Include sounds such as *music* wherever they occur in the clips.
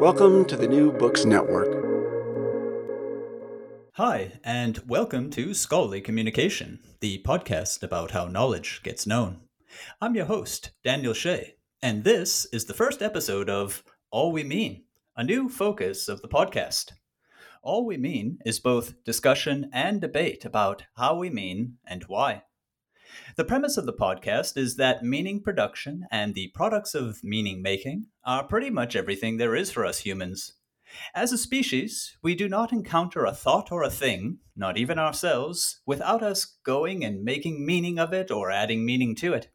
Welcome to the New Books Network. Hi, and welcome to Scholarly Communication, the podcast about how knowledge gets known. I'm your host, Daniel Shea, and this is the first episode of All We Mean, a new focus of the podcast. All We Mean is both discussion and debate about how we mean and why. The premise of the podcast is that meaning production and the products of meaning making are pretty much everything there is for us humans. As a species, we do not encounter a thought or a thing, not even ourselves, without us going and making meaning of it or adding meaning to it.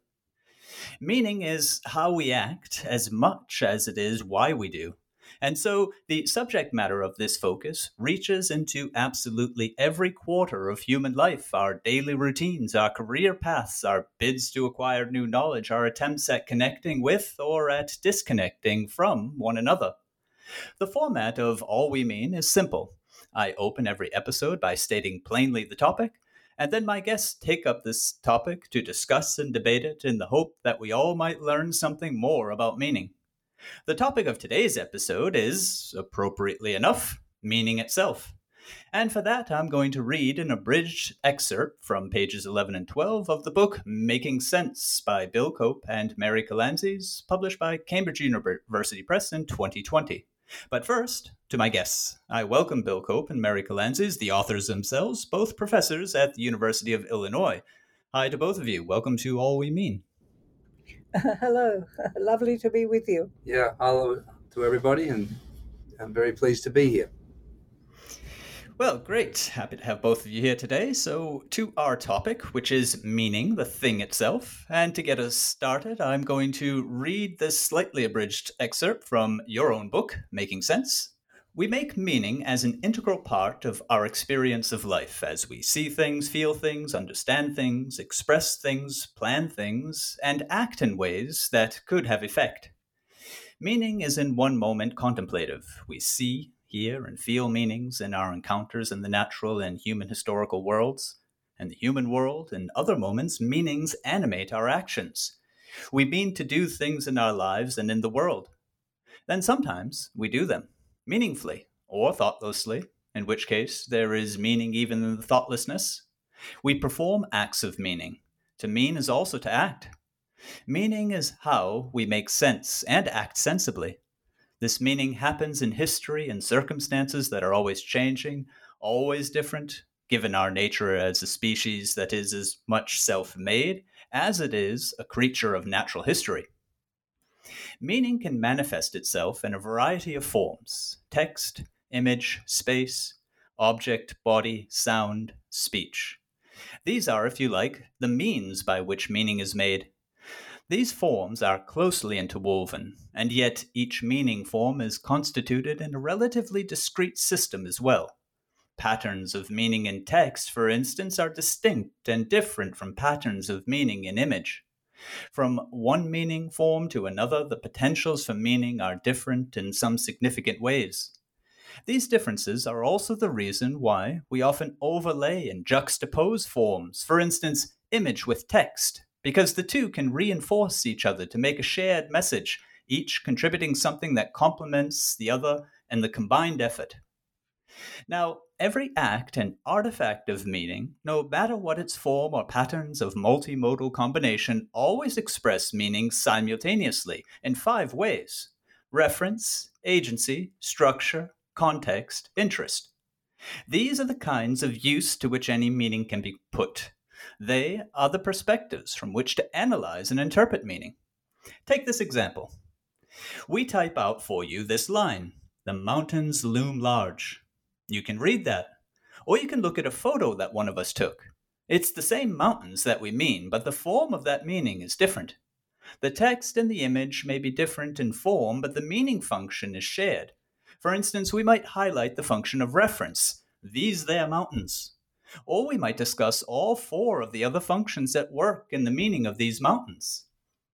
Meaning is how we act as much as it is why we do. And so the subject matter of this focus reaches into absolutely every quarter of human life our daily routines, our career paths, our bids to acquire new knowledge, our attempts at connecting with or at disconnecting from one another. The format of All We Mean is simple. I open every episode by stating plainly the topic, and then my guests take up this topic to discuss and debate it in the hope that we all might learn something more about meaning. The topic of today's episode is, appropriately enough, meaning itself. And for that, I'm going to read an abridged excerpt from pages 11 and 12 of the book Making Sense by Bill Cope and Mary Kalantzis, published by Cambridge University Press in 2020. But first, to my guests. I welcome Bill Cope and Mary Kalantzis, the authors themselves, both professors at the University of Illinois. Hi to both of you. Welcome to All We Mean. *laughs* Hello. *laughs* Lovely to be with you. Yeah, hello to everybody, and I'm very pleased to be here. Well, great. Happy to have both of you here today. So, to our topic, which is meaning, the thing itself. And to get us started, I'm going to read this slightly abridged excerpt from your own book, Making Sense. We make meaning as an integral part of our experience of life as we see things, feel things, understand things, express things, plan things, and act in ways that could have effect. Meaning is in one moment contemplative. We see, hear, and feel meanings in our encounters in the natural and human historical worlds. In the human world, in other moments, meanings animate our actions. We mean to do things in our lives and in the world. Then sometimes we do them, meaningfully or thoughtlessly, in which case there is meaning even in the thoughtlessness. We perform acts of meaning. To mean is also to act. Meaning is how we make sense and act sensibly. This meaning happens in history and circumstances that are always changing, always different, given our nature as a species that is as much self made as it is a creature of natural history. Meaning can manifest itself in a variety of forms text, image, space, object, body, sound, speech. These are, if you like, the means by which meaning is made. These forms are closely interwoven, and yet each meaning form is constituted in a relatively discrete system as well. Patterns of meaning in text, for instance, are distinct and different from patterns of meaning in image. From one meaning form to another, the potentials for meaning are different in some significant ways. These differences are also the reason why we often overlay and juxtapose forms, for instance, image with text, because the two can reinforce each other to make a shared message, each contributing something that complements the other and the combined effort. Now, every act and artifact of meaning, no matter what its form or patterns of multimodal combination, always express meaning simultaneously in five ways reference, agency, structure, context, interest. These are the kinds of use to which any meaning can be put. They are the perspectives from which to analyze and interpret meaning. Take this example. We type out for you this line The mountains loom large. You can read that. Or you can look at a photo that one of us took. It's the same mountains that we mean, but the form of that meaning is different. The text and the image may be different in form, but the meaning function is shared. For instance, we might highlight the function of reference, these there mountains. Or we might discuss all four of the other functions at work in the meaning of these mountains.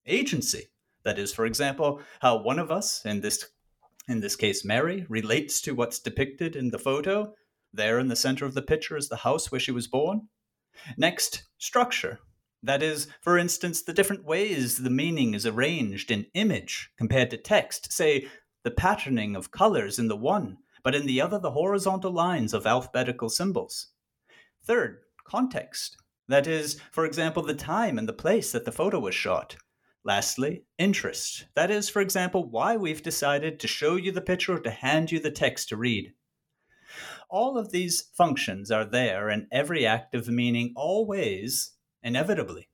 Agency, that is, for example, how one of us, in this in this case Mary, relates to what's depicted in the photo. There in the center of the picture is the house where she was born. Next, structure. That is, for instance, the different ways the meaning is arranged in image compared to text. Say, the patterning of colors in the one, but in the other, the horizontal lines of alphabetical symbols. Third, context. That is, for example, the time and the place that the photo was shot. Lastly, interest. That is, for example, why we've decided to show you the picture or to hand you the text to read. All of these functions are there in every act of meaning, always, inevitably.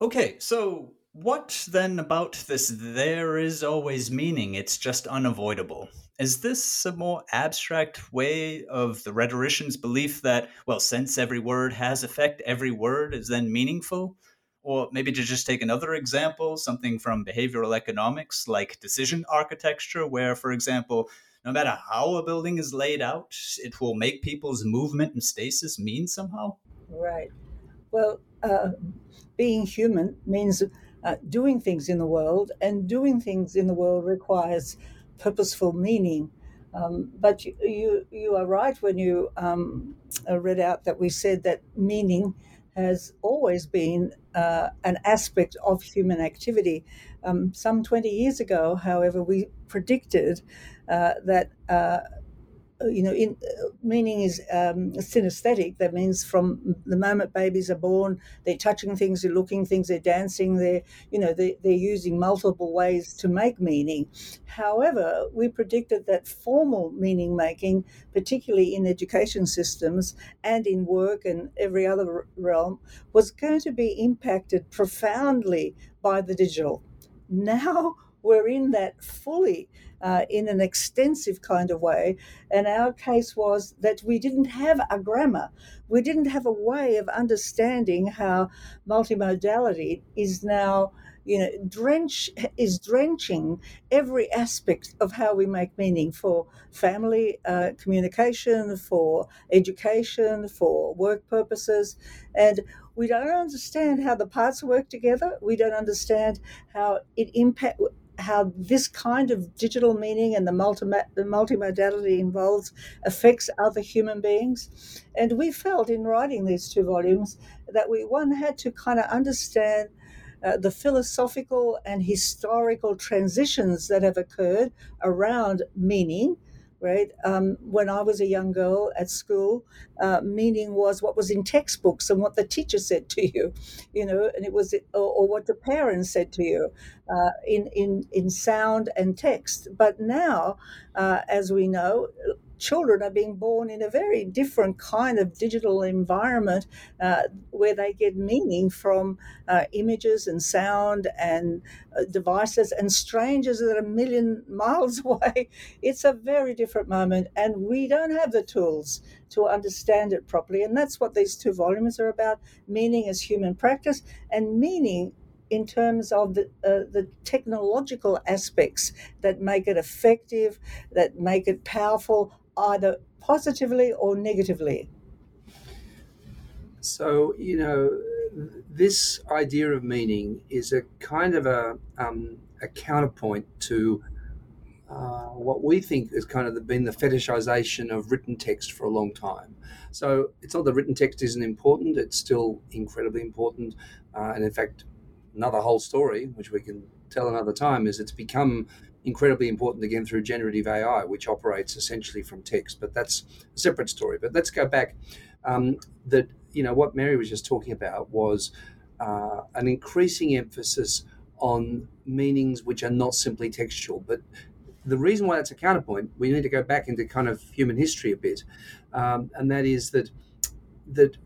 Okay, so what then about this there is always meaning, it's just unavoidable? Is this a more abstract way of the rhetorician's belief that, well, since every word has effect, every word is then meaningful? Or maybe to just take another example, something from behavioral economics like decision architecture, where, for example, no matter how a building is laid out, it will make people's movement and stasis mean somehow? Right. Well, uh, being human means uh, doing things in the world, and doing things in the world requires purposeful meaning. Um, but you, you, you are right when you um, read out that we said that meaning has always been uh, an aspect of human activity. Um, some 20 years ago, however, we predicted uh, that uh, you know, in, uh, meaning is um, synesthetic. That means from the moment babies are born, they're touching things, they're looking things, they're dancing, they're, you know, they, they're using multiple ways to make meaning. However, we predicted that formal meaning making, particularly in education systems and in work and every other realm, was going to be impacted profoundly by the digital. Now we're in that fully uh, in an extensive kind of way. And our case was that we didn't have a grammar. We didn't have a way of understanding how multimodality is now you know drench is drenching every aspect of how we make meaning for family uh, communication for education for work purposes and we don't understand how the parts work together we don't understand how it impact how this kind of digital meaning and the, multi- the multimodality involves affects other human beings. And we felt in writing these two volumes that we, one, had to kind of understand uh, the philosophical and historical transitions that have occurred around meaning right? Um, when I was a young girl at school, uh, meaning was what was in textbooks and what the teacher said to you, you know, and it was, or, or what the parents said to you uh, in, in, in sound and text. But now, uh, as we know, children are being born in a very different kind of digital environment uh, where they get meaning from uh, images and sound and uh, devices and strangers that are a million *laughs* miles away. It's a very different moment, and we don't have the tools to understand it properly. And that's what these two volumes are about meaning as human practice and meaning in terms of the, uh, the technological aspects that make it effective, that make it powerful, either positively or negatively? So, you know, this idea of meaning is a kind of a, um, a counterpoint to uh, what we think has kind of been the fetishization of written text for a long time. So it's not that written text isn't important; it's still incredibly important, uh, and in fact, another whole story, which we can tell another time, is it's become incredibly important again through generative AI, which operates essentially from text. But that's a separate story. But let's go back. Um, that you know what Mary was just talking about was uh, an increasing emphasis on meanings which are not simply textual. But the reason why that's a counterpoint, we need to go back into kind of human history a bit, um, and that is that that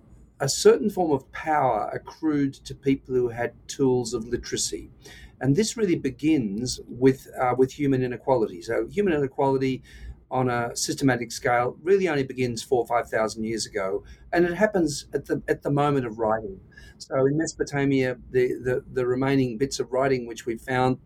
a certain form of power accrued to people who had tools of literacy. And this really begins with, uh, with human inequality. So, human inequality on a systematic scale really only begins four or 5,000 years ago, and it happens at the, at the moment of writing. So, in Mesopotamia, the, the, the remaining bits of writing which we found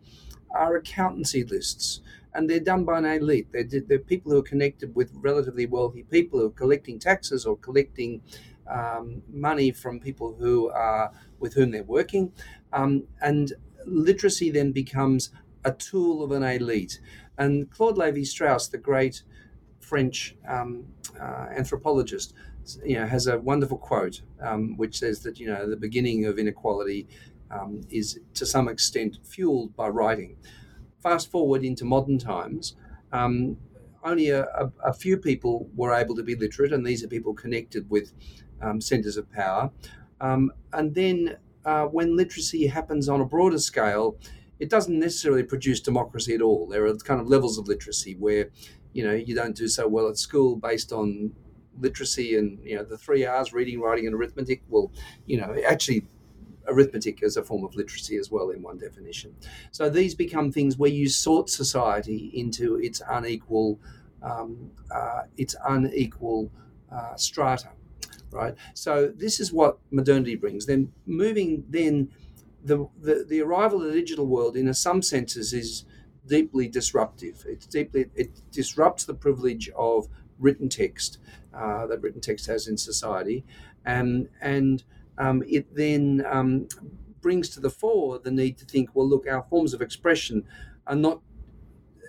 are accountancy lists and they're done by an elite. They're, they're, people who are connected with relatively wealthy people who are collecting taxes or collecting um, money from people who are with whom they're working, um, and literacy then becomes a tool of an elite. And Claude Levi-Strauss, the great French um, uh, anthropologist, you know, has a wonderful quote um, which says that you know the beginning of inequality um, is to some extent fueled by writing. Fast forward into modern times, um, only a, a, a, few people were able to be literate, and these are people connected with um, centres of power. Um, and then uh, when literacy happens on a broader scale, it doesn't necessarily produce democracy at all. There are kind of levels of literacy where, you know, you don't do so well at school based on literacy and you know the three R's: reading, writing, and arithmetic. Well, you know, actually. Arithmetic is a form of literacy as well, in one definition. So these become things where you sort society into its unequal, um, uh, its unequal uh, strata right? So this is what modernity brings. Then moving then the, the, the arrival of the digital world in some senses is deeply disruptive. It's deeply it disrupts the privilege of written text uh, that written text has in society, and and um, it then um, brings to the fore the need to think, well, look, our forms of expression are not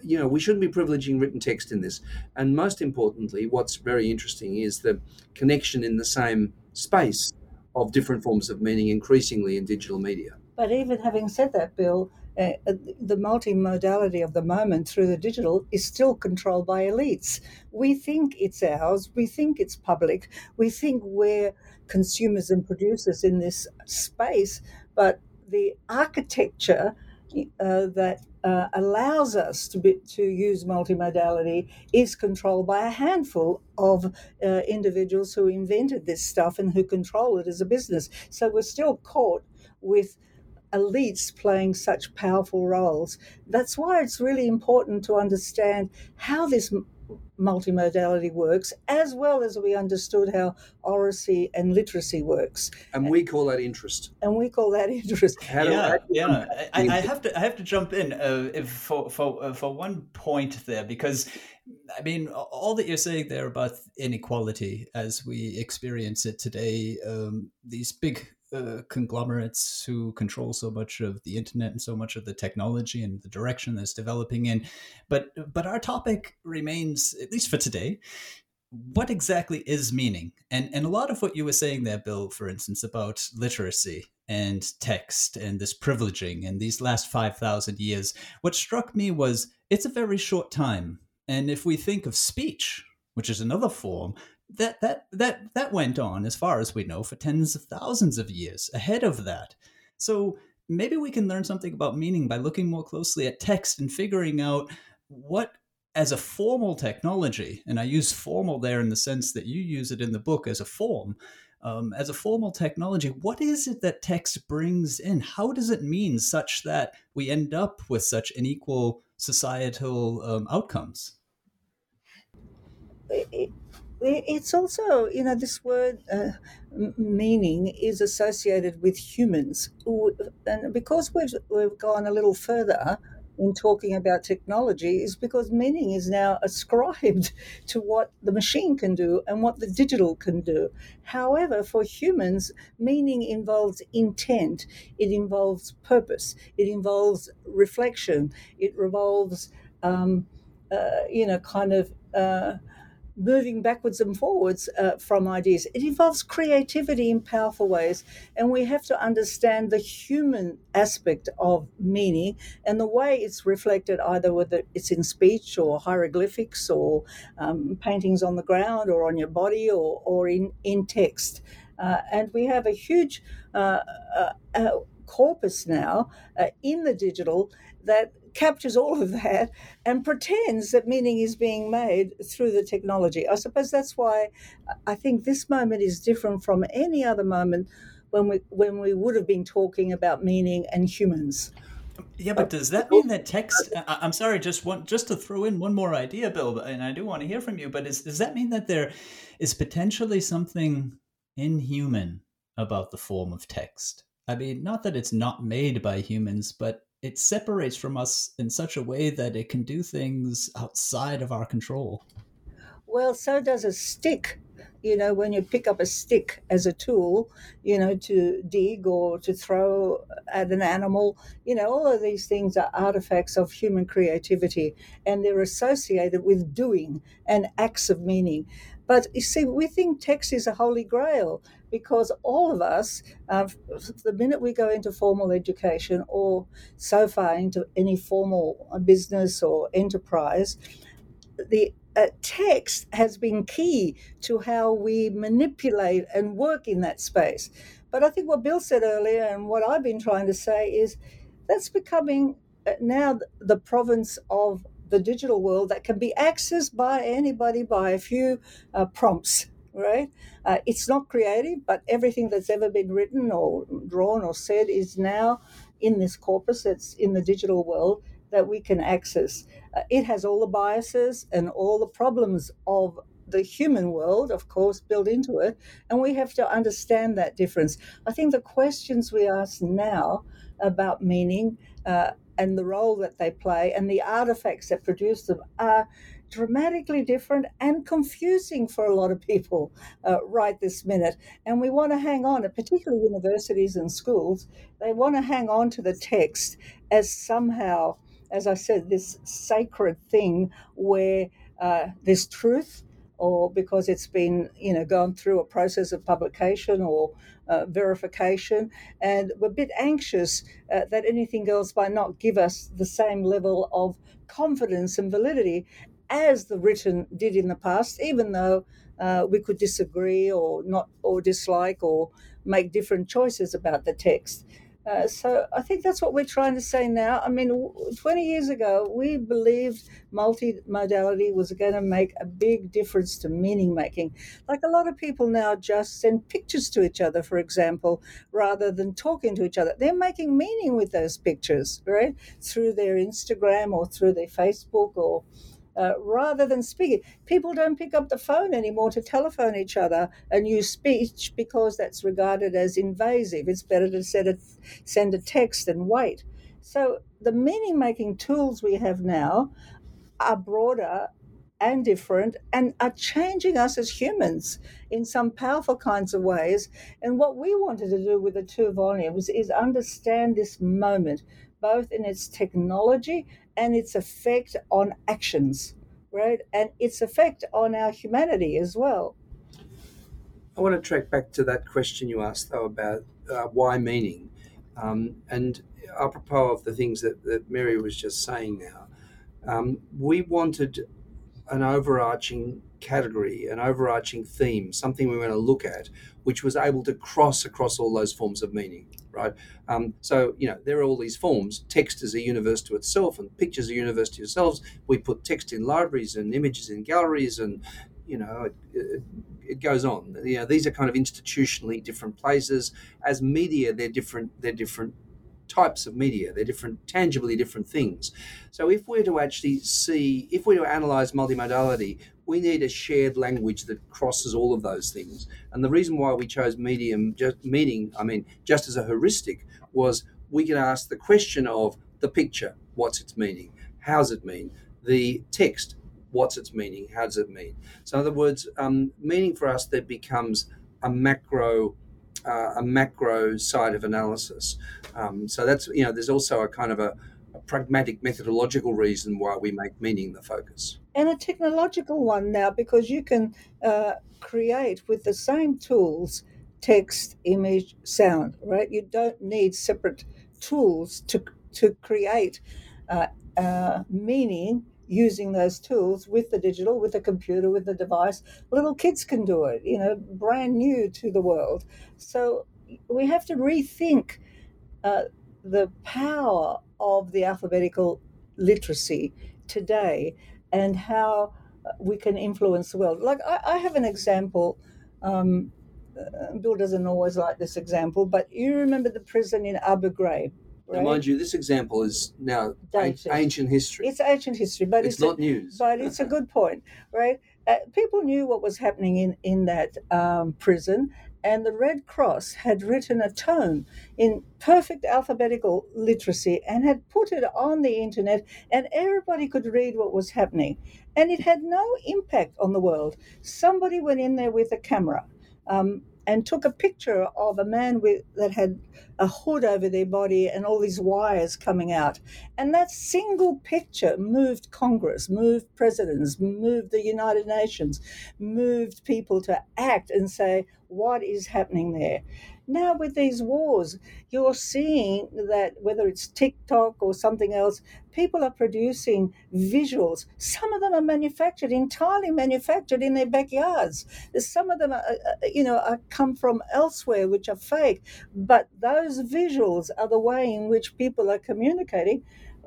you know, we shouldn't be privileging written text in this. And most importantly, what's very interesting is the connection in the same space of different forms of meaning increasingly in digital media. But even having said that, Bill, uh, uh the multimodality of the moment through the digital is still controlled by elites. We think it's ours, we think it's public, we think we're consumers and producers in this space, but the architecture uh, that uh, allows us to be, to use multimodality is controlled by a handful of uh, individuals who invented this stuff and who control it as a business. So we're still caught with elites playing such powerful roles. That's why it's really important to understand how this multimodality works, as well as we understood how oracy and literacy works. And we call that interest. And we call that interest. How yeah, yeah. I, I, have to I have to jump in uh, for for uh, for one point there because I mean all that you're saying there about inequality as we experience it today, um, these big conglomerates who control so much of the internet and so much of the technology and the direction that's developing in. But but our topic remains, at least for today, what exactly is meaning? And and a lot of what you were saying there, Bill, for instance, about literacy and text and this privileging and these last five thousand years, what struck me was it's a very short time. And if we think of speech, which is another form, that that that that went on as far as we know for tens of thousands of years ahead of that. So maybe we can learn something about meaning by looking more closely at text and figuring out what as a formal technology and i use formal there in the sense that you use it in the book as a form um, as a formal technology what is it that text brings in? How does it mean such that we end up with such unequal societal um, outcomes it's also, you know, this word uh, meaning is associated with humans. And because we've, we've gone a little further in talking about technology, is because meaning is now ascribed *laughs* to what the machine can do and what the digital can do. However, for humans, meaning involves intent, it involves purpose, it involves reflection, it revolves, um, uh, you know, kind of. Uh, moving backwards and forwards uh, from ideas. It involves creativity in powerful ways, and we have to understand the human aspect of meaning and the way it's reflected either whether it's in speech or hieroglyphics or um, paintings on the ground or on your body or, or in, in text. Uh, and we have a huge uh, uh, uh corpus now uh, in the digital that captures all of that and pretends that meaning is being made through the technology. I suppose that's why I think this moment is different from any other moment when we when we would have been talking about meaning and humans. Yeah, but does that mean that text? I'm sorry, just one, just to throw in one more idea, Bill, and I do want to hear from you. But is, does that mean that there is potentially something inhuman about the form of text? I mean, not that it's not made by humans, but it separates from us in such a way that it can do things outside of our control. Well, so does a stick. You know, when you pick up a stick as a tool, you know, to dig or to throw at an animal, you know, all of these things are artifacts of human creativity and they're associated with doing and acts of meaning. But you see, we think text is a holy grail because all of us, uh, the minute we go into formal education or so far into any formal business or enterprise, the uh, text has been key to how we manipulate and work in that space. But I think what Bill said earlier and what I've been trying to say is that's becoming uh, now the province of the digital world that can be accessed by anybody by a few uh, prompts right? Uh, it's not creative, but everything that's ever been written or drawn or said is now in this corpus that's in the digital world that we can access. Uh, it has all the biases and all the problems of the human world, of course, built into it, and we have to understand that difference. I think the questions we ask now about meaning uh, and the role that they play and the artifacts that produce them are dramatically different and confusing for a lot of people uh, right this minute. And we want to hang on, particularly universities and schools, they want to hang on to the text as somehow, as I said, this sacred thing where uh, there's truth or because it's been you know gone through a process of publication or uh, verification and we're a bit anxious uh, that anything else might not give us the same level of confidence and validity as the written did in the past, even though uh, we could disagree or not or dislike or make different choices about the text. Uh, so I think that's what we're trying to say now. I mean, 20 years ago, we believed multimodality was going to make a big difference to meaning making. Like a lot of people now just send pictures to each other, for example, rather than talking to each other. They're making meaning with those pictures, right? Through their Instagram or through their Facebook or uh, rather than speaking. People don't pick up the phone anymore to telephone each other and use speech because that's regarded as invasive. It's better to send a, send a text and wait. So the meaning making tools we have now are broader and different and are changing us as humans in some powerful kinds of ways. And what we wanted to do with the two volumes is understand this moment, both in its technology and its effect on actions, right? And its effect on our humanity as well. I want to track back to that question you asked, though, about uh, why meaning. Um, and apropos of the things that, that Mary was just saying now, um, we wanted an overarching category, an overarching theme, something we want to look at, which was able to cross across all those forms of meaning, right? Um, so, you know, there are all these forms. Text is a universe to itself, and pictures are a universe to yourselves. We put text in libraries and images in galleries, and, you know, it, it, goes on. You know, these are kind of institutionally different places. As media, they're different. They're different types of media. They're different, tangibly different things. So if we're to actually see, if we're to analyze multimodality, we need a shared language that crosses all of those things. And the reason why we chose medium, just meaning, I mean, just as a heuristic, was we could ask the question of the picture, what's its meaning? How's it mean? The text, what's its meaning? How does it mean? So, in other words, um, meaning for us that becomes a macro uh, a macro side of analysis. Um, so that's you know there's also a kind of a, a pragmatic methodological reason why we make meaning the focus. And a technological one now, because you can uh, create with the same tools text, image, sound, right? You don't need separate tools to, to create uh, uh, meaning using those tools with the digital, with the computer, with the device. Little kids can do it, you know, brand new to the world. So we have to rethink uh, the power of the alphabetical literacy today and how we can influence the world. Like, I, I have an example. Um, uh, Bill doesn't always like this example, but you remember the prison in Abu Ghraib. Right? Now, mind you, this example is now Dated. ancient history. It's ancient history, but it's, it's not a, news. But it's a good point, right? Uh, people knew what was happening in in that um, prison, and the Red Cross had written a tome in perfect alphabetical literacy and had put it on the internet, and everybody could read what was happening. And it had no impact on the world. Somebody went in there with a camera. Um, and took a picture of a man with that had a hood over their body and all these wires coming out. And that single picture moved Congress, moved presidents, moved the United Nations, moved people to act and say, what is happening there? Now, with these wars, you're seeing that whether it's TikTok or something else, people are producing visuals. Some of them are manufactured, entirely manufactured in their backyards. Some of them, are, you know, are come from elsewhere, which are fake. But those visuals are the way in which people are communicating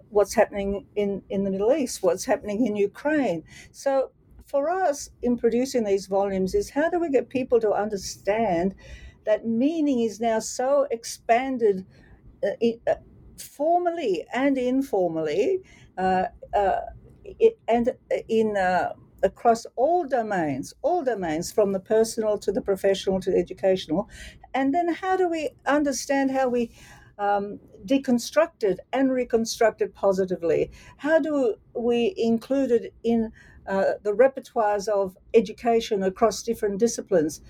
what's happening in, in the Middle East, what's happening in Ukraine. So for us in producing these volumes is how do we get people to understand that meaning is now so expanded uh, uh, formally and informally uh, uh it, and uh, in uh, across all domains all domains from the personal to the professional to the educational. And then how do we understand how we um, deconstructed and reconstructed positively? How do we include it in the repertoires of education across different disciplines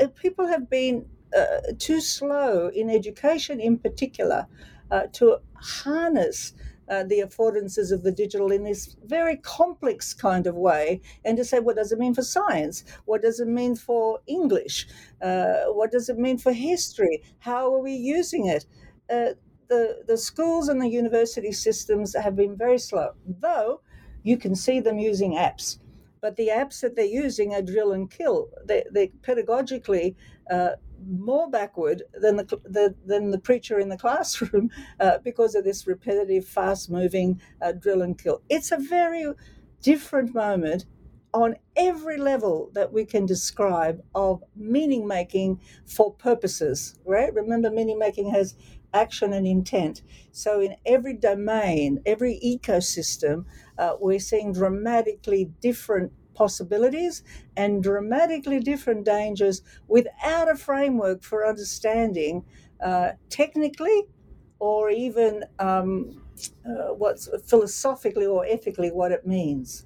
uh, people have been uh, too slow in education, in particular, uh, to harness uh, the affordances of the digital in this very complex kind of way and to say, what does it mean for science? What does it mean for English? Uh, what does it mean for history? How are we using it? Uh, the, the schools and the university systems have been very slow, though you can see them using apps but the apps that they're using are drill and kill. They, they're pedagogically uh, more backward than the, the, than the preacher in the *laughs* classroom uh, because of this repetitive, fast moving uh, drill and kill. It's a very different moment on every level that we can describe of meaning making for purposes, right? Remember, meaning making has action and intent. So, in every domain, every ecosystem, uh, we're seeing dramatically different possibilities and dramatically different dangers without a framework for understanding uh, technically or even um, uh, what's philosophically or ethically what it means.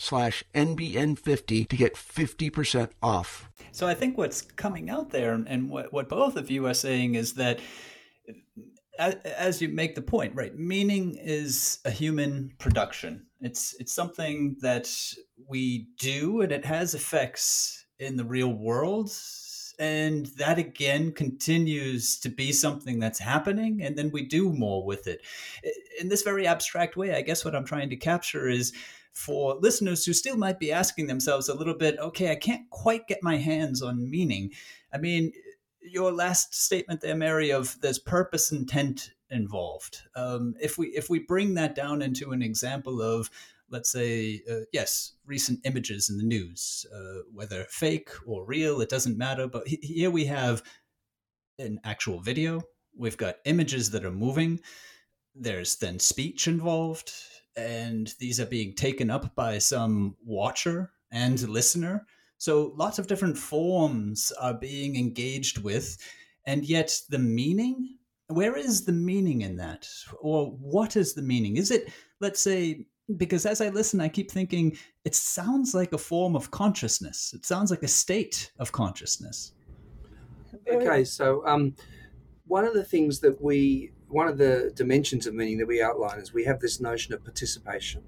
slash NBN50 to get 50% off. So I think what's coming out there and what, what both of you are saying is that as you make the point, right? Meaning is a human production. It's it's something that we do, and it has effects in the real world. and that again continues to be something that's happening and then we do more with it in this very abstract way i guess what i'm trying to capture is for listeners who still might be asking themselves a little bit okay i can't quite get my hands on meaning i mean your last statement there mary of there's purpose intent involved um, if we if we bring that down into an example of let's say, uh, yes, recent images in the news, uh, whether fake or real, it doesn't matter. But here we have an actual video. We've got images that are moving. There's then speech involved, and these are being taken up by some watcher and listener. So lots of different forms are being engaged with, and yet the meaning where is the meaning in that? Or what is the meaning? Is it, let's say, because as I listen, I keep thinking it sounds like a form of consciousness. It sounds like a state of consciousness. Okay, so um, one of the things that we, one of the dimensions of meaning that we outline is we have this notion of participation,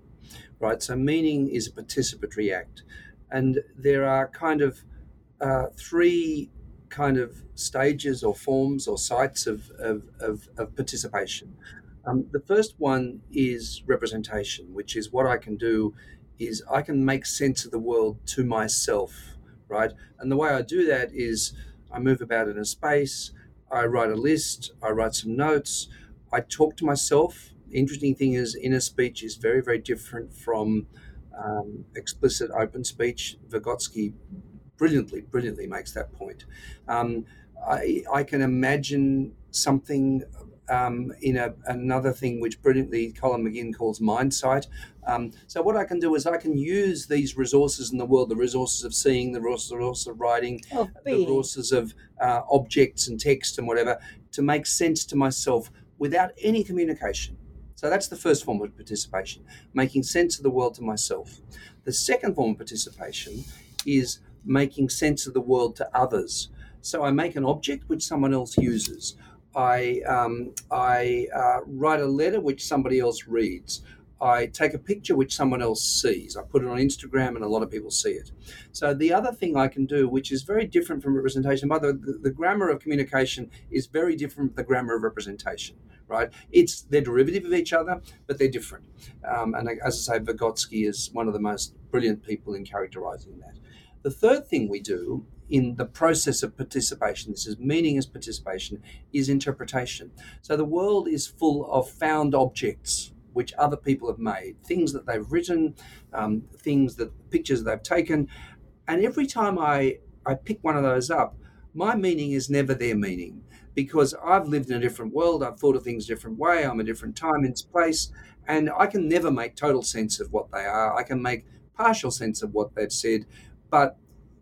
right? So meaning is a participatory act, and there are kind of uh, three kind of stages or forms or sites of, of, of, of participation. Um, the first one is representation, which is what I can do is I can make sense of the world to myself, right? And the way I do that is I move about in a space, I write a list, I write some notes, I talk to myself. Interesting thing is inner speech is very, very different from um, explicit open speech. Vygotsky brilliantly, brilliantly makes that point. Um, I, I can imagine something um, in a, another thing which brilliantly Colin McGinn calls mind sight. Um, so what I can do is I can use these resources in the world, the resources of seeing, the resources of writing, oh, the resources of uh, objects and text and whatever, to make sense to myself without any communication. So that's the first form of participation, making sense of the world to myself. The second form of participation is making sense of the world to others. So I make an object which someone else uses. I, um, I uh, write a letter which somebody else reads. I take a picture which someone else sees. I put it on Instagram and a lot of people see it. So the other thing I can do, which is very different from representation, by the way, the, the grammar of communication is very different from the grammar of representation, right? It's they're derivative of each other, but they're different. Um, and as I say, Vygotsky is one of the most brilliant people in characterizing that. The third thing we do in the process of participation, this is meaning as participation, is interpretation. So the world is full of found objects which other people have made, things that they've written, um, things that pictures they've taken. And every time I, I pick one of those up, my meaning is never their meaning because I've lived in a different world, I've thought of things a different way, I'm a different time and place, and I can never make total sense of what they are. I can make partial sense of what they've said, but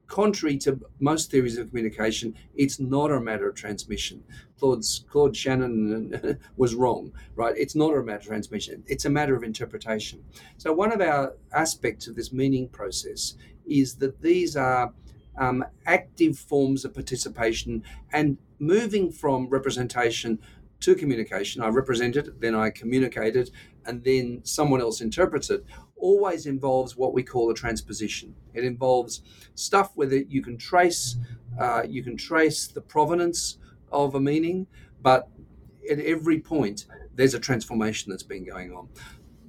contrary to most theories of communication, it's not a matter of transmission. Claude's, Claude Shannon *laughs* was wrong, right? It's not a matter of transmission. It's a matter of interpretation. So one of our aspects of this meaning process is that these are um, active forms of participation and moving from representation to communication. I represent it, then I communicate it, and then someone else interprets it always involves what we call a transposition. It involves stuff where you can trace uh, you can trace the provenance of a meaning, but at every point there's a transformation that's been going on.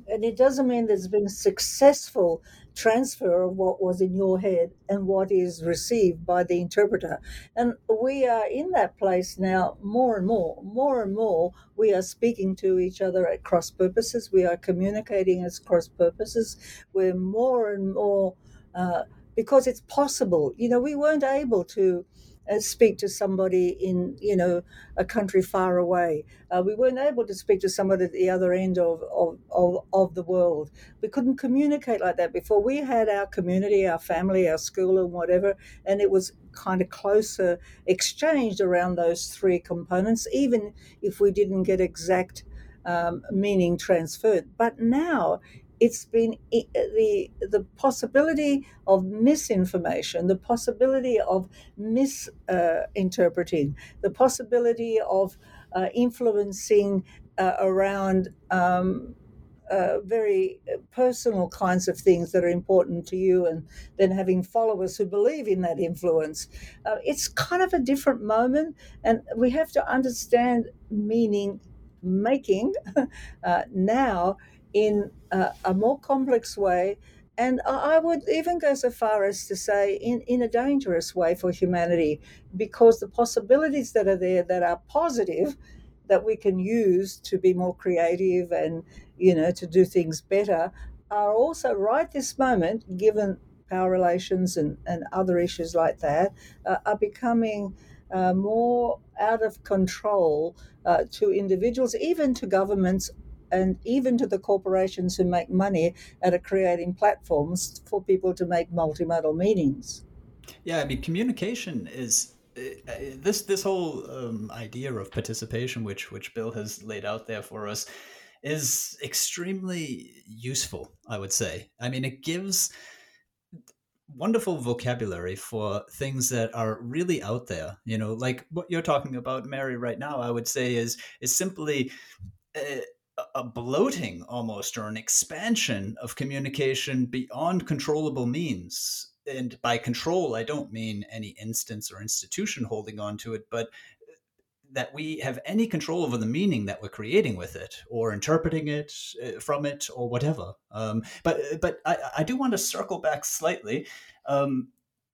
And it doesn't mean there's been successful transfer of what was in your head and what is received by the interpreter. And we are in that place now more and more. More and more, we are speaking to each other at cross purposes. We are communicating as cross purposes. We're more and more, uh, because it's possible. You know, we weren't able to uh, speak to somebody in you know a country far away. Uh, we weren't able to speak to somebody at the other end of, of, of, of, the world. We couldn't communicate like that before. We had our community, our family, our school, and whatever, and it was kind of closer exchanged around those three components, even if we didn't get exact um, meaning transferred. But now it's been the the possibility of misinformation, the possibility of misinterpreting, uh, the possibility of uh, influencing uh, around um, uh, very personal kinds of things that are important to you, and then having followers who believe in that influence. Uh, it's kind of a different moment, and we have to understand meaning making *laughs* uh, now in a more complex way. And I would even go so far as to say, in, in a dangerous way for humanity, because the possibilities that are there that are positive that we can use to be more creative and you know to do things better are also right this moment given power relations and, and other issues like that uh, are becoming uh, more out of control uh, to individuals even to governments and even to the corporations who make money of creating platforms for people to make multimodal meanings yeah i mean communication is uh, this this whole um, idea of participation, which which Bill has laid out there for us, is extremely useful. I would say. I mean, it gives wonderful vocabulary for things that are really out there. You know, like what you're talking about, Mary, right now. I would say is is simply. Uh, a bloating almost or an expansion of communication beyond controllable means and by control, I don't mean any instance or institution holding on to it, but that we have any control over the meaning that we're creating with it or interpreting it uh, from it or whatever. Um, but but I, I, do want to circle back slightly um,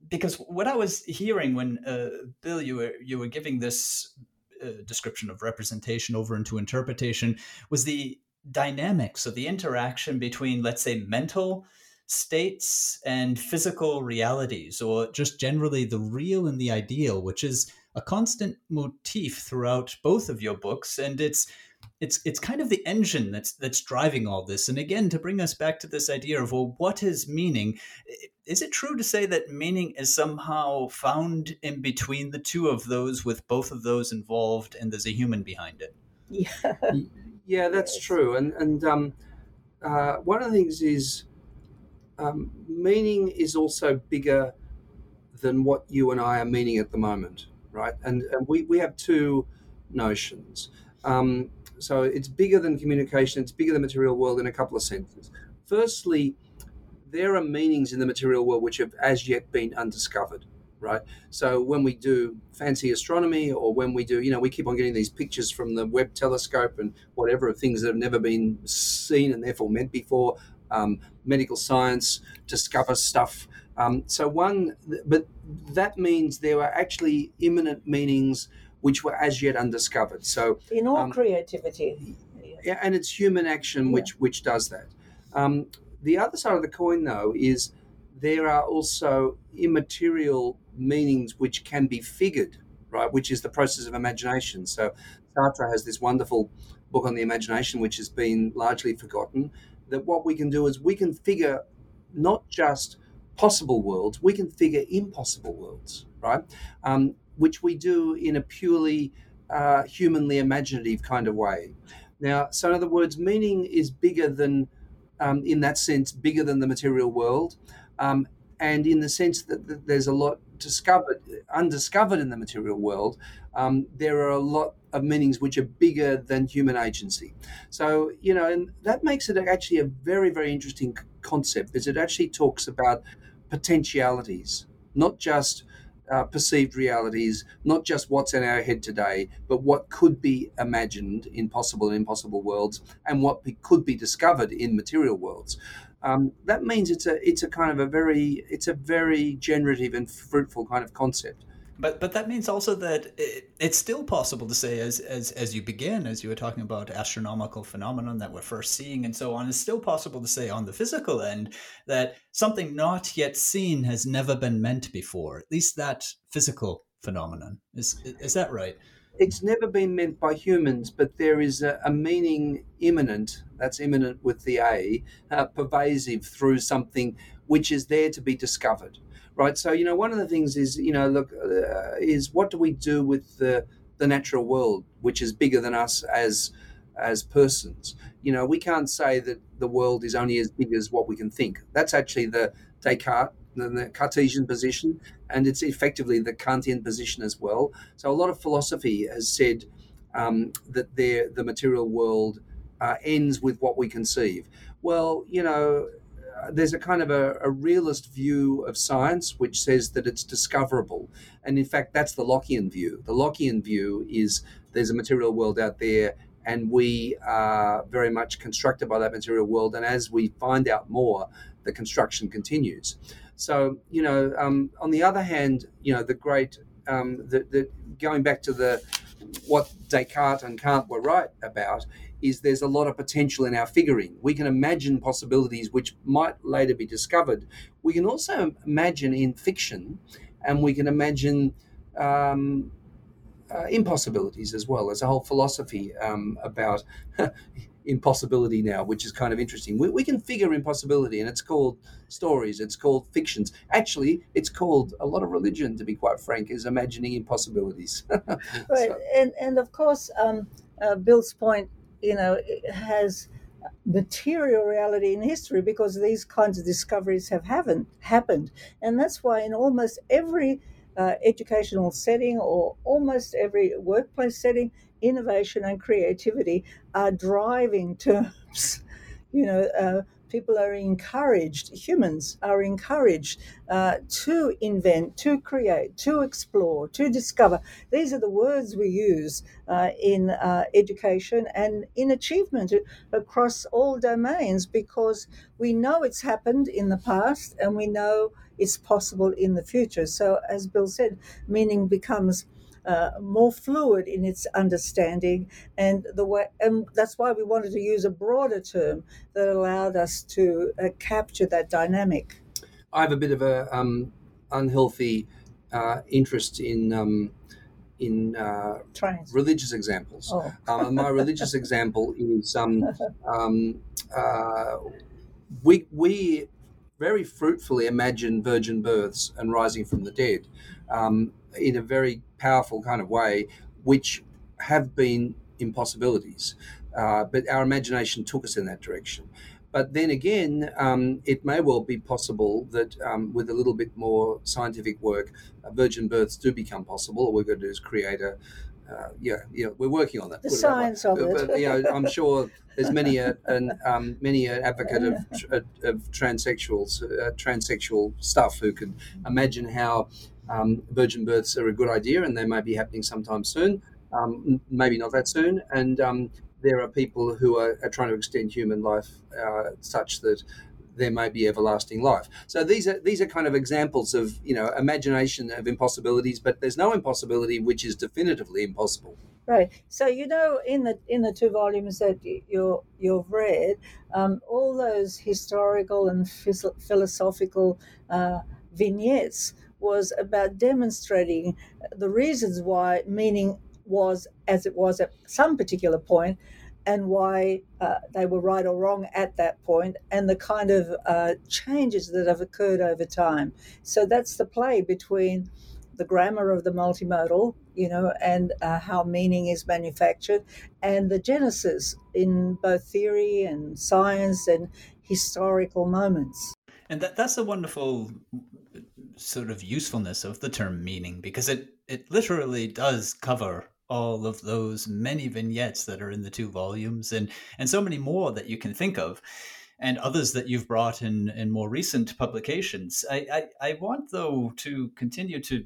because what I was hearing when uh, Bill you were you were giving this uh, description of representation over into interpretation was the dynamics of the interaction between let's say mental states and physical realities, or just generally the real and the ideal, which is a constant motif throughout both of your books, and it's it's it's kind of the engine that's that's driving all this. And again, to bring us back to this idea of well, what is meaning? Is it true to say that meaning is somehow found in between the two of those, with both of those involved, and there's a human behind it? *laughs* Yeah, yeah, that's true. And and um, uh, one of the things is um, meaning is also bigger than what you and I are meaning at the moment, right? And, and we, we have two notions. Um, so it's bigger than communication, it's bigger than material world in a couple of senses. Firstly, there are meanings in the material world which have as yet been undiscovered, right? So when we do fancy astronomy or when we do, you know, we keep on getting these pictures from the Webb telescope and whatever of things that have never been seen and therefore meant before, um, medical science, discovers stuff. Um, so one, but that means there are actually immanent meanings which were as yet undiscovered. So in all um, creativity, yeah, and it's human action which yeah. which does that. Um, the other side of the coin, though, is there are also immaterial meanings which can be figured, right? Which is the process of imagination. So Sartre has this wonderful book on the imagination, which has been largely forgotten that what we can do is we can figure not just possible worlds, we can figure impossible worlds, right? Um, which we do in a purely uh, humanly imaginative kind of way. Now, so in other words, meaning is bigger than, um, in that sense, bigger than the material world, um, and in the sense that, that there's a lot discovered, undiscovered in the material world, um, there are a lot of meanings which are bigger than human agency. So, you know, and that makes it actually a very, very interesting concept because it actually talks about potentialities, not just uh, perceived realities, not just what's in our head today, but what could be imagined in possible and impossible worlds, and what be, could be discovered in material worlds. Um, that means it's a it's a kind of a very it's a very generative and fruitful kind of concept. But but that means also that it, it's still possible to say, as as as you begin, as you were talking about astronomical phenomenon that we're first seeing and so on, it's still possible to say on the physical end that something not yet seen has never been meant before. At least that physical phenomenon is is that right? It's never been meant by humans, but there is a, a meaning immanent. That's immanent with the A, uh, pervasive through something which is there to be discovered right? So you know, one of the things is you know, look, uh, is what do we do with the the natural world, which is bigger than us as as persons? You know, we can't say that the world is only as big as what we can think. That's actually the Descartes, the, Cartesian position, and it's effectively the Kantian position as well. So a lot of philosophy has said um, that the the material world uh, ends with what we conceive. Well, you know, there's a kind of a, a, realist view of science which says that it's discoverable. And in fact, that's the Lockean view. The Lockean view is there's a material world out there and we are very much constructed by that material world. And as we find out more, the construction continues. So, you know, um, on the other hand, you know, the great, um, the, the, going back to the what Descartes and Kant were right about is there's a lot of potential in our figuring. We can imagine possibilities which might later be discovered. We can also imagine in fiction, and we can imagine um, uh, impossibilities as well. There's a whole philosophy um, about *laughs* impossibility now, which is kind of interesting. We, we, can figure impossibility, and it's called stories, it's called fictions. Actually, it's called a lot of religion, to be quite frank, is imagining impossibilities. *laughs* right, so. and and of course, um, uh, Bill's point, you know, has material reality in history because these kinds of discoveries have haven't happened, and that's why in almost every uh, educational setting or almost every workplace setting, innovation and creativity are driving terms. *laughs* You know, uh, people are encouraged, humans are encouraged uh, to invent, to create, to explore, to discover. These are the words we use uh, in uh, education and in achievement across all domains because we know it's happened in the past and we know it's possible in the future. So, as Bill said, meaning becomes uh, more fluid in its understanding, and the way, and that's why we wanted to use a broader term that allowed us to uh, capture that dynamic. I have a bit of a um, unhealthy uh, interest in um, in uh, religious examples. Oh. *laughs* um, my religious example is um, um, uh, we we very fruitfully imagine virgin births and rising from the dead um, in a very powerful kind of way, which have been impossibilities. Uh, but our imagination took us in that direction. But then again, um, it may well be possible that um, with a little bit more scientific work, uh, virgin births do become possible. All we've got to do is create a, uh, yeah, yeah, we're working on that. The science of it. But, you know, I'm sure there's many a, an, um, many an advocate of, of transsexuals, uh, transsexual stuff who can imagine how um, virgin births are a good idea, and they may be happening sometime soon. Um, maybe not that soon. And um, there are people who are, are, trying to extend human life uh, such that there may be everlasting life. So these are these are kind of examples of you know imagination of impossibilities, but there's no impossibility which is definitively impossible. Right. So you know, in the in the two volumes that you you've read, um, all those historical and philosophical uh, vignettes was about demonstrating the reasons why meaning was as it was at some particular point and why uh, they were right or wrong at that point, and the kind of uh, changes that have occurred over time. So that's the play between the grammar of the multimodal, you know, and uh, how meaning is manufactured, and the genesis in both theory and science and historical moments. And that, that's a wonderful sort of usefulness of the term meaning because it, it literally does cover all of those many vignettes that are in the two volumes and and so many more that you can think of and others that you've brought in in more recent publications. I i, I want though to continue to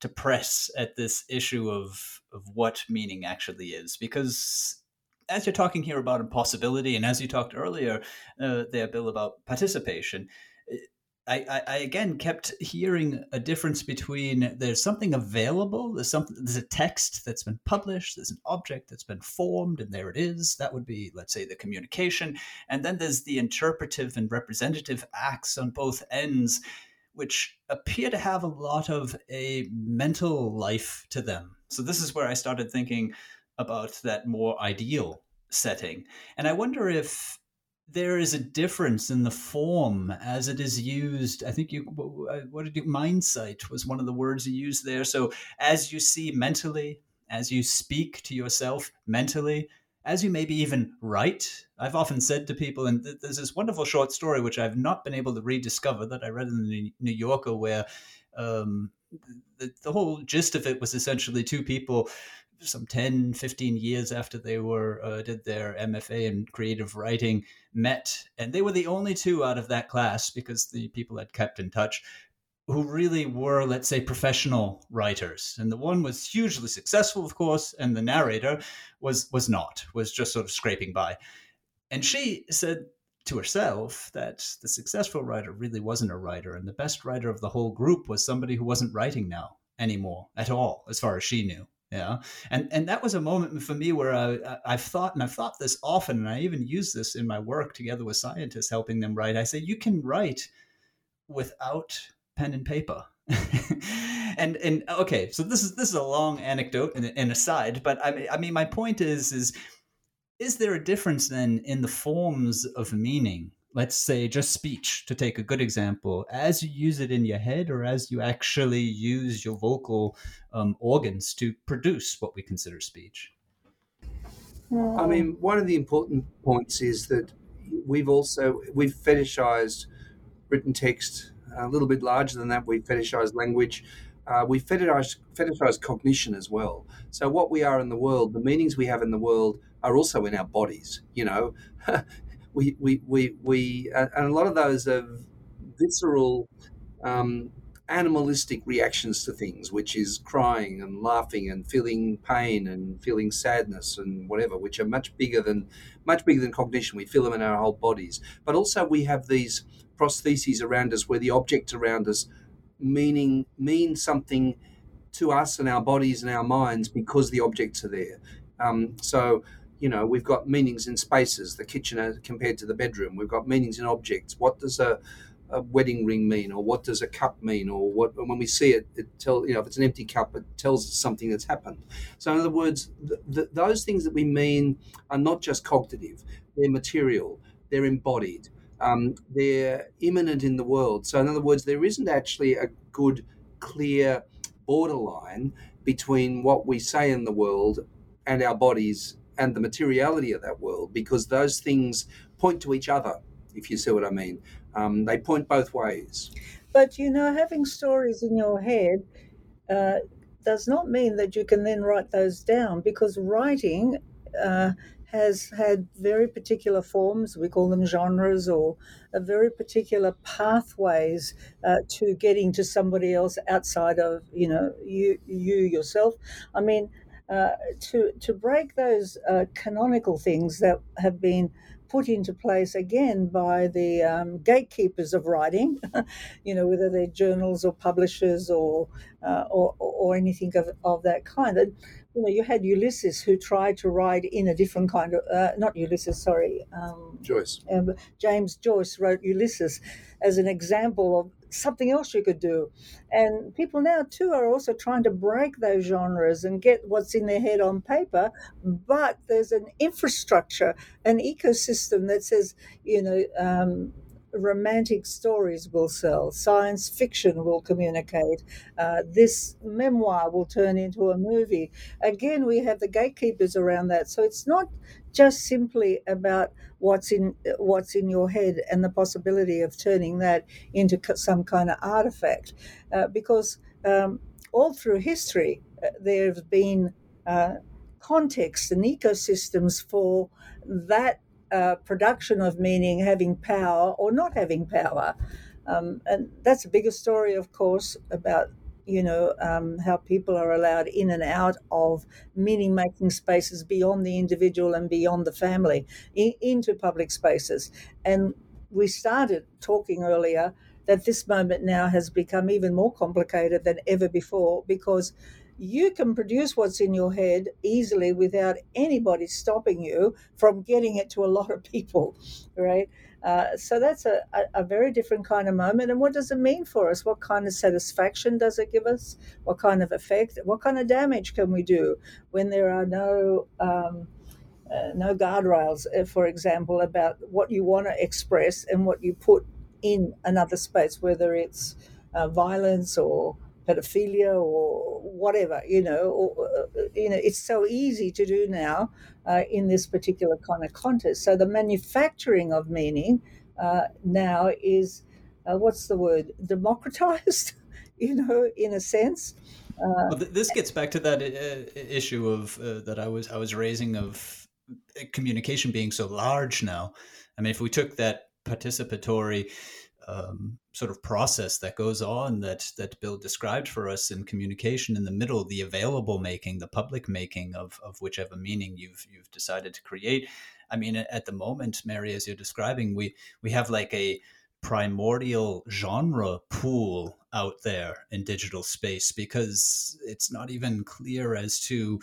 to press at this issue of of what meaning actually is because as you're talking here about impossibility and as you talked earlier uh, there bill about participation I, I, again kept hearing a difference between there's something available, there's something there's a text that's been published, there's an object that's been formed, and there it is. That would be, let's say, the communication. And then there's the interpretive and representative acts on both ends, which appear to have a lot of a mental life to them. So this is where I started thinking about that more ideal setting. And I wonder if there is a difference in the form as it is used. I think you, what did you, mindsight was one of the words you used there. So as you see mentally, as you speak to yourself mentally, as you maybe even write. I've often said to people, and th- there's this wonderful short story which I've not been able to rediscover that I read in the New Yorker, where um, the, the whole gist of it was essentially two people some 10, 15 years after they were uh, did their MFA in creative writing met, and they were the only two out of that class because the people had kept in touch who really were, let's say, professional writers. And the one was hugely successful, of course, and the narrator was was not, was just sort of scraping by. And she said to herself that the successful writer really wasn't a writer, and the best writer of the whole group was somebody who wasn't writing now anymore at all, as far as she knew. Yeah, and and that was a moment for me where I I've thought and I've thought this often, and I even use this in my work together with scientists, helping them write. I say you can write without pen and paper. *laughs* and and okay, so this is this is a long anecdote and an aside, but I mean, I mean my point is is is there a difference then in the forms of meaning? Let's say just speech, to take a good example, as you use it in your head or as you actually use your vocal um, organs to produce what we consider speech? I mean, one of the important points is that we've also we've fetishized written text a little bit larger than that. We fetishize language. Uh, we fetishize, fetishize cognition as well. So what we are in the world, the meanings we have in the world, are also in our bodies. You know, *laughs* we we we we and a lot of those are visceral. Um, animalistic reactions to things, which is crying and laughing and feeling pain and feeling sadness and whatever, which are much bigger than much bigger than cognition. We feel them in our whole bodies. But also we have these prostheses around us where the objects around us meaning mean something to us and our bodies and our minds because the objects are there. Um, so you know we've got meanings in spaces the kitchen compared to the bedroom. We've got meanings in objects. What does a a wedding ring mean, or what does a cup mean, or what when we see it, it tell you know if it's an empty cup, it tells us something that's happened. So in other words, th- th- those things that we mean are not just cognitive; they're material, they're embodied, um, they're immanent in the world. So in other words, there isn't actually a good, clear borderline between what we say in the world and our bodies and the materiality of that world, because those things point to each other. If you see what I mean. Um, they point both ways. But you know, having stories in your head uh, does not mean that you can then write those down because writing uh, has had very particular forms. We call them genres or very particular pathways uh, to getting to somebody else outside of you know you you yourself. I mean. Uh, to to break those uh, canonical things that have been put into place again by the um, gatekeepers of writing, *laughs* you know, whether they're journals or publishers or uh, or, or, anything of, of that kind. And, you know, you had Ulysses who tried to write in a different kind of, uh, not Ulysses, sorry. Um, Joyce. Um, James Joyce wrote Ulysses as an example of something else you could do. And people now, too, are also trying to break those genres and get what's in their head on paper. But there's an infrastructure, an ecosystem that says, you know, um, romantic stories will sell, science fiction will communicate, uh, this memoir will turn into a movie. Again, we have the gatekeepers around that. So it's not just simply about what's in what's in your head and the possibility of turning that into some kind of artifact, uh, because um, all through history uh, there have been uh, contexts and ecosystems for that uh, production of meaning having power or not having power. Um, and that's a bigger story, of course, about you know um, how people are allowed in and out of meaning making spaces beyond the individual and beyond the family in, into public spaces. And we started talking earlier that this moment now has become even more complicated than ever before because you can produce what's in your head easily without anybody stopping you from getting it to a *laughs* lot of people, right? Uh, so that's a, a, a, very different kind of moment. And what does it mean for us? What kind of satisfaction does it give us? What kind of effect? What kind of damage can we do when there are no um, uh, no guardrails, uh, for example, about what you want to express and what you put in another space, whether it's uh, violence or pedophilia or whatever, you know, or, uh, you know, it's so easy to do now uh, in this particular kind of context. So the manufacturing of meaning uh, now is, uh, what's the word, democratized. *laughs* you know, in a sense. Uh, well, th- this gets back to that uh, issue of that I was I was raising of communication being so large now. I mean, if we took that participatory um, sort of process that goes on that that Bill described for us in communication in the middle, the available making, the public making of of whichever meaning you've you've decided to create. I mean, at the moment, Mary, as you're describing, we we have like a primordial genre pool out there in digital space because it's not even clear as to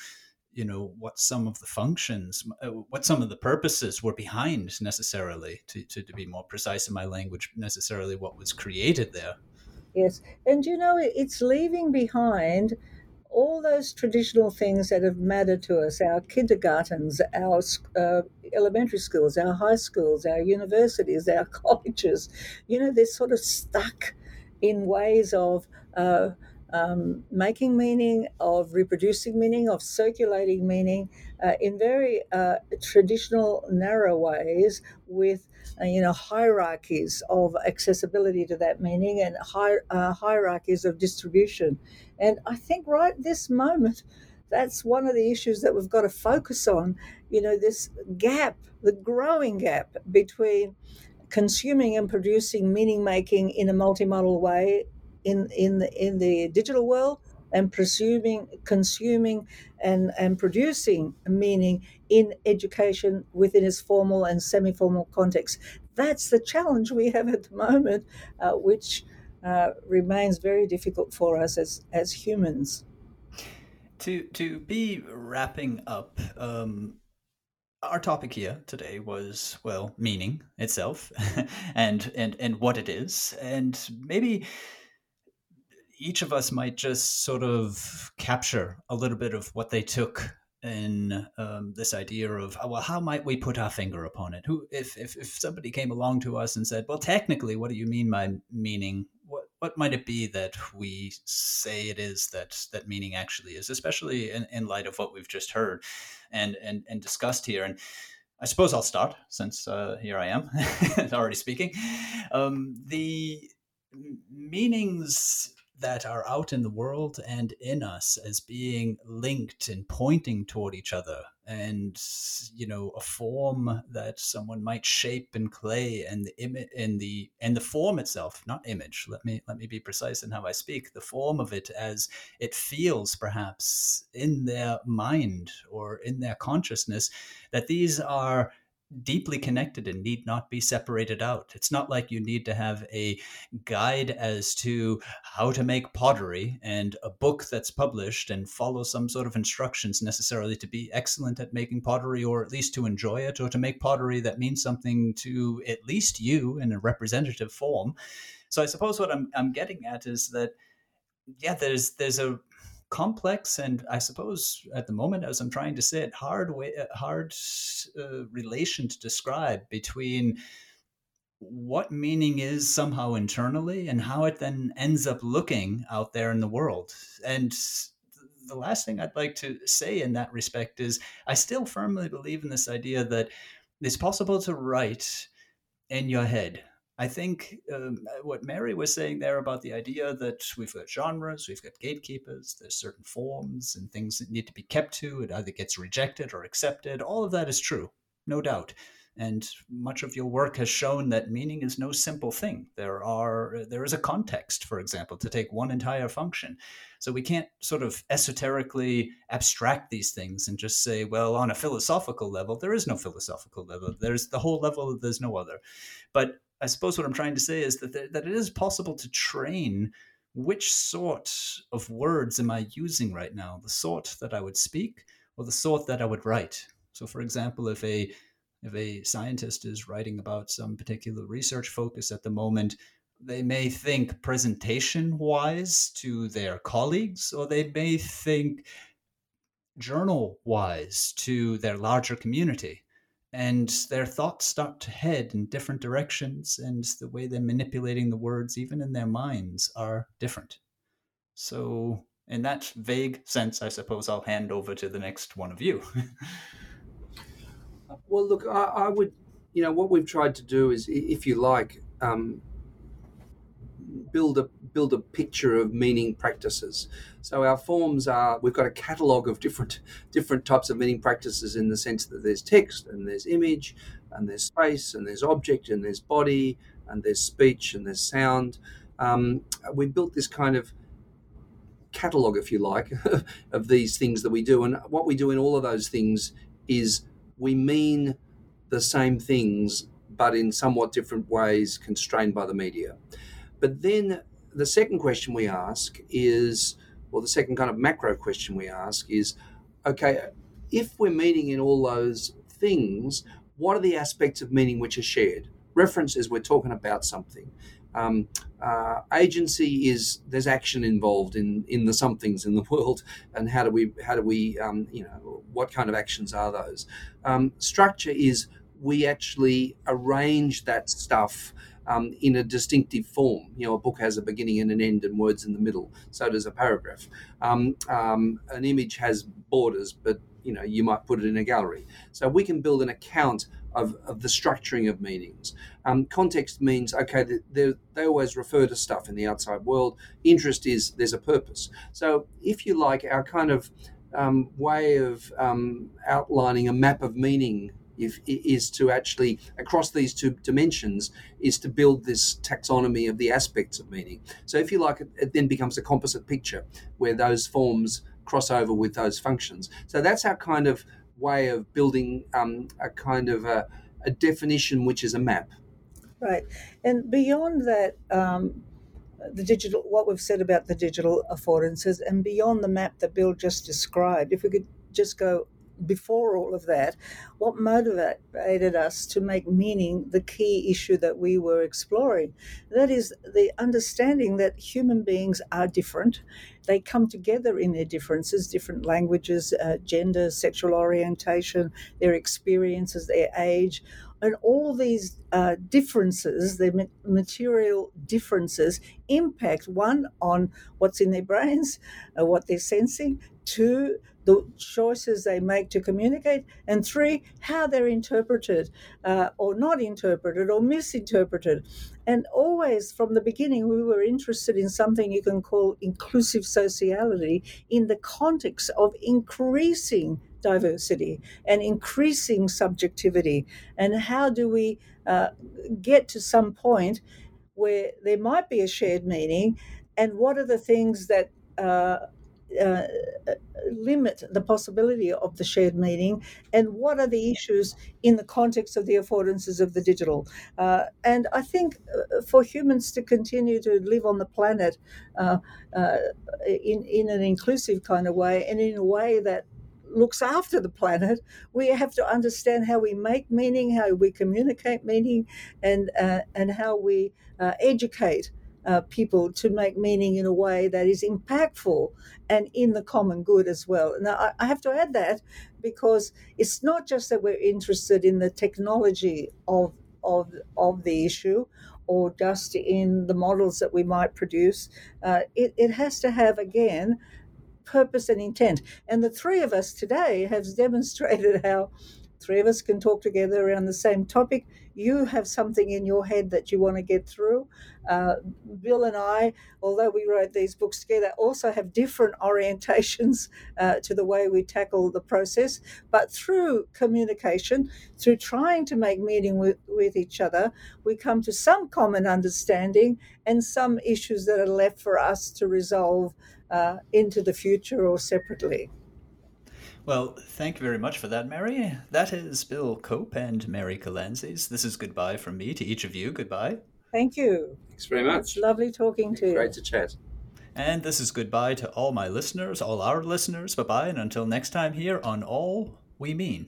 you know what some of the functions uh, what some of the purposes were behind necessarily to, to, to be more precise in my language necessarily what was created there. Yes and you know it's leaving behind all those traditional things that have mattered to us our kindergartens, our uh, elementary schools, our high schools, our universities, our *laughs* colleges. You know, they're sort of stuck in ways of uh, um, making meaning, of reproducing meaning, of circulating meaning uh, in very uh, traditional, narrow ways with uh, you know hierarchies of accessibility to that meaning and uh, hierarchies of distribution. And I think right this moment, that's one of the issues that we've got to focus on. You know, this gap, the growing gap between consuming and producing meaning making in a multimodal way in in the, in the digital world and presuming consuming and and producing meaning in education within its formal and semi-formal context. That's the challenge we have at the moment uh, which uh, remains very difficult for us as as humans. To to be wrapping up um, our topic here today was well meaning itself *laughs* and and and what it is. And maybe each of us might just sort of capture a little bit of what they took in um, this idea of well how might we put our finger upon it? Who if, if if somebody came along to us and said well technically what do you mean by meaning? What what might it be that we say it is that that meaning actually is? Especially in, in light of what we've just heard and and and discussed here. And I suppose I'll start since uh, here I am *laughs* already speaking. Um, the meanings that are out in the world and in us as being linked and pointing toward each other and you know a form that someone might shape and clay and the image and the and the form itself not image. Let me let me be precise in how i speak. The form of it as it feels perhaps in their mind or in their consciousness that these are deeply connected and need not be separated out. It's not like you need to have a guide as to how to make pottery and a book that's published and follow some sort of instructions necessarily to be excellent at making pottery or at least to enjoy it or to make pottery that means something to at least you in a representative form. So I suppose what I'm I'm getting at is that yeah, there's there's a complex and I suppose at the moment, as I'm trying to say it, hard way, uh, hard uh, relation to describe between what meaning is somehow internally and how it then ends up looking out there in the world. And the last thing I'd like to say in that respect is I still firmly believe in this idea that it's possible to write in your head I think um, what Mary was saying there about the idea that we've got genres, we've got gatekeepers, there's certain forms and things that need to be kept to. It either gets rejected or accepted. All of that is true, no doubt. And much of your work has shown that meaning is no simple thing. There are there is a context, for example, to take one entire function. So we can't sort of esoterically abstract these things and just say, well, on a philosophical level, there is no philosophical level. There's the whole level, there's no other. But I suppose what I'm trying to say is that there, that it is possible to train which sort of words am I using right now, the sort that I would speak or the sort that I would write. So, for example, if a if a scientist is writing about some particular research focus at the moment, they may think presentation wise to their colleagues, or they may think journal wise to their larger community and their thoughts start to head in different directions and the way they're manipulating the words even in their minds are different. So in that vague sense i suppose i'll hand over to the next one of you. *laughs* Well look I, I, would you know what we've tried to do is if you like um, build a build a picture of meaning practices. So our forms are we've got a catalogue of different different types of meaning practices in the sense that there's text and there's image and there's space and there's object and there's body and there's speech and there's sound. Um, we built this kind of catalogue, if you like, *laughs* of these things that we do. And what we do in all of those things is we mean the same things, but in somewhat different ways, constrained by the media. But then the second question we ask is, or the second kind of macro question we ask is, okay, if we're meaning in all those things, what are the aspects of meaning which are shared? References, we're talking about something. Um, uh, agency is there's action involved in in the somethings in the *laughs* world, and how do we how do we um, you know what kind of actions are those? Um, structure is we actually arrange that stuff um, in a distinctive form. You know, a book has a beginning and an end and words in the middle. So does a paragraph. Um, um, an image has borders, but you know you might put it in a gallery. So we can build an account of, of the structuring of meanings. Um, context means, okay, they, they always refer to stuff in the outside world. Interest is there's a purpose. So, if you like, our kind of um, way of um, outlining a map of meaning if, is to actually, across these two dimensions, is to build this taxonomy of the aspects of meaning. So, if you like, it, it then becomes a composite picture where those forms cross over with those functions. So, that's our kind of way of building um, a kind of a, a, definition which is a map. Right. And beyond that, um, the digital, what we've said about the digital affordances, and beyond the map that Bill just described, if we could just go before all of that, what motivated us to make meaning the key issue that we were exploring? That is the understanding that human beings are different. They come together in their differences, different languages, uh, gender, sexual orientation, their experiences, their age. And all these uh, differences, the material differences, impact one on what's in their brains, uh, what they're sensing, two, the choices they make to communicate, and three, how they're interpreted uh, or not interpreted or misinterpreted. And always from the beginning, we were interested in something you can call inclusive sociality in the context of increasing diversity and increasing subjectivity. And how do we uh, get to some point where there might be a shared meaning? And what are the things that uh, uh, limit the possibility of the shared meaning and what are the issues in the context of the affordances of the digital. Uh, and I think uh, for humans to continue to live on the planet uh, uh, in, in an inclusive kind of way and in a way that looks after the planet, we have to understand how we make meaning, how we communicate meaning, and uh, and how we uh, educate uh, people to make meaning in a way that is impactful and in the common good as well. Now, I, I have to add that because it's not just that we're interested in the technology of of of the issue or just in the models that we might produce. Uh, it, it has to have again purpose and intent. And the three of us today have demonstrated *laughs* how three of us can talk together around the same topic. You have something in your head that you want to get through. Uh, Bill and I, although we wrote these books together, also have different *laughs* orientations uh, to the way we tackle the process. But through communication, through trying to make meaning with, with each other, we come to some common understanding and some issues that are left for us to resolve uh, into the future or separately. Well, thank you very much for that, Mary. That is Bill Cope and Mary Kalantzis. This is goodbye from me to each of you. Goodbye. Thank you. Thanks very much. It's lovely talking to you. Great to chat. And this is goodbye to all my listeners, all our listeners. Bye bye, and until next time here on All We Mean.